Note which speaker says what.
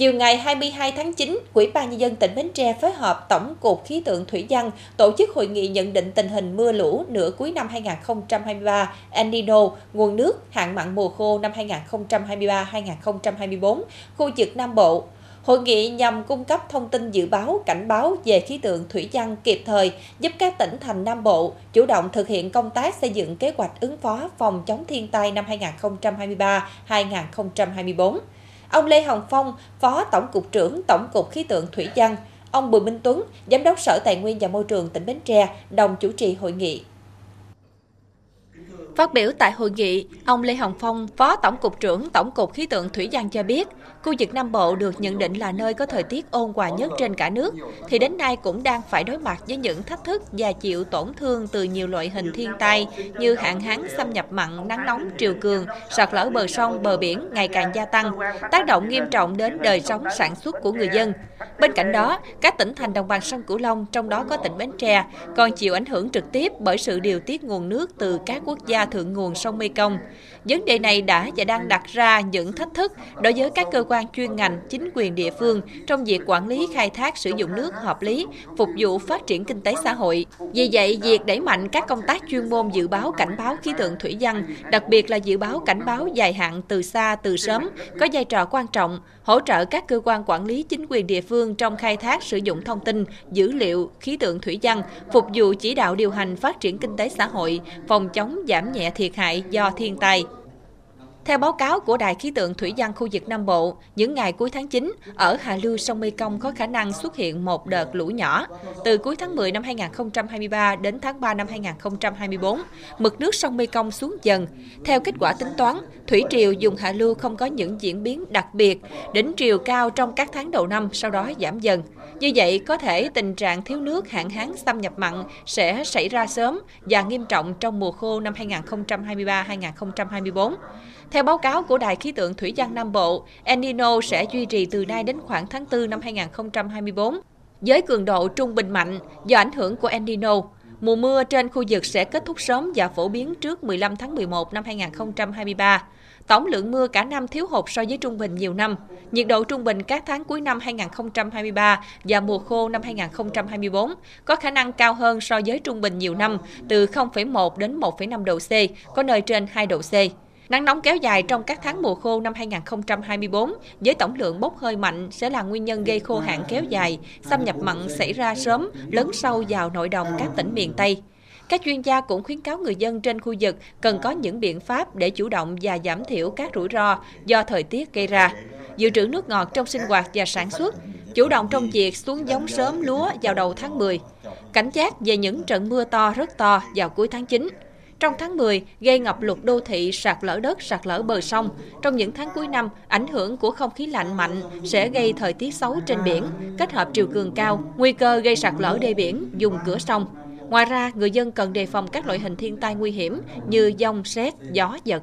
Speaker 1: Chiều ngày 22 tháng 9, quỹ ban Nhân dân tỉnh Bến Tre phối hợp Tổng cục Khí tượng Thủy văn tổ chức hội nghị nhận định tình hình mưa lũ nửa cuối năm 2023, El Nino, nguồn nước, hạn mặn mùa khô năm 2023-2024, khu vực Nam Bộ. Hội nghị nhằm cung cấp thông tin dự báo, cảnh báo về khí tượng thủy văn kịp thời, giúp các tỉnh thành Nam Bộ chủ động thực hiện công tác xây dựng kế hoạch ứng phó phòng chống thiên tai năm 2023-2024. Ông Lê Hồng Phong, Phó Tổng cục trưởng Tổng cục Khí tượng Thủy văn, ông Bùi Minh Tuấn, Giám đốc Sở Tài nguyên và Môi trường tỉnh Bến Tre, đồng chủ trì hội nghị. Phát biểu tại hội nghị, ông Lê Hồng Phong, Phó Tổng cục trưởng Tổng cục Khí tượng Thủy văn cho biết, khu vực Nam Bộ được nhận định là nơi có thời tiết ôn hòa nhất trên cả nước, thì đến nay cũng đang phải đối mặt với những thách thức và chịu tổn thương từ nhiều loại hình thiên tai như hạn hán, xâm nhập mặn, nắng nóng, triều cường, sạt lở bờ sông, bờ biển ngày càng gia tăng, tác động nghiêm trọng đến đời sống sản xuất của người dân. Bên cạnh đó, các tỉnh thành đồng bằng sông Cửu Long, trong đó có tỉnh Bến Tre, còn chịu ảnh hưởng trực tiếp bởi sự điều tiết nguồn nước từ các quốc gia thượng nguồn sông Mekong. Vấn đề này đã và đang đặt ra những thách thức đối với các cơ quan chuyên ngành, chính quyền địa phương trong việc quản lý khai thác sử dụng nước hợp lý, phục vụ phát triển kinh tế xã hội. Vì vậy, việc đẩy mạnh các công tác chuyên môn dự báo cảnh báo khí tượng thủy văn, đặc biệt là dự báo cảnh báo dài hạn từ xa từ sớm, có vai trò quan trọng, hỗ trợ các cơ quan quản lý chính quyền địa phương trong khai thác sử dụng thông tin, dữ liệu, khí tượng thủy văn, phục vụ chỉ đạo điều hành phát triển kinh tế xã hội, phòng chống giảm nhẹ thiệt hại do thiên tai. Theo báo cáo của Đài khí tượng thủy văn khu vực Nam Bộ, những ngày cuối tháng 9, ở hạ lưu sông Mekong có khả năng xuất hiện một đợt lũ nhỏ. Từ cuối tháng 10 năm 2023 đến tháng 3 năm 2024, mực nước sông Mekong xuống dần. Theo kết quả tính toán, thủy triều dùng hạ lưu không có những diễn biến đặc biệt, đỉnh triều cao trong các tháng đầu năm sau đó giảm dần. Như vậy, có thể tình trạng thiếu nước hạn hán xâm nhập mặn sẽ xảy ra sớm và nghiêm trọng trong mùa khô năm 2023-2024. Theo báo cáo của Đài khí tượng Thủy văn Nam Bộ, El Nino sẽ duy trì từ nay đến khoảng tháng 4 năm 2024 với cường độ trung bình mạnh do ảnh hưởng của El Nino. Mùa mưa trên khu vực sẽ kết thúc sớm và phổ biến trước 15 tháng 11 năm 2023. Tổng lượng mưa cả năm thiếu hụt so với trung bình nhiều năm. Nhiệt độ trung bình các tháng cuối năm 2023 và mùa khô năm 2024 có khả năng cao hơn so với trung bình nhiều năm từ 0,1 đến 1,5 độ C, có nơi trên 2 độ C. Nắng nóng kéo dài trong các tháng mùa khô năm 2024 với tổng lượng bốc hơi mạnh sẽ là nguyên nhân gây khô hạn kéo dài, xâm nhập mặn xảy ra sớm, lớn sâu vào nội đồng các tỉnh miền Tây. Các chuyên gia cũng khuyến cáo người dân trên khu vực cần có những biện pháp để chủ động và giảm thiểu các rủi ro do thời tiết gây ra. Dự trữ nước ngọt trong sinh hoạt và sản xuất, chủ động trong việc xuống giống sớm lúa vào đầu tháng 10. Cảnh giác về những trận mưa to rất to vào cuối tháng 9. Trong tháng 10, gây ngập lụt đô thị, sạt lở đất, sạt lở bờ sông. Trong những tháng cuối năm, ảnh hưởng của không khí lạnh mạnh sẽ gây thời tiết xấu trên biển, kết hợp triều cường cao, nguy cơ gây sạt lở đê biển, dùng cửa sông. Ngoài ra, người dân cần đề phòng các loại hình thiên tai nguy hiểm như dông, xét, gió, giật.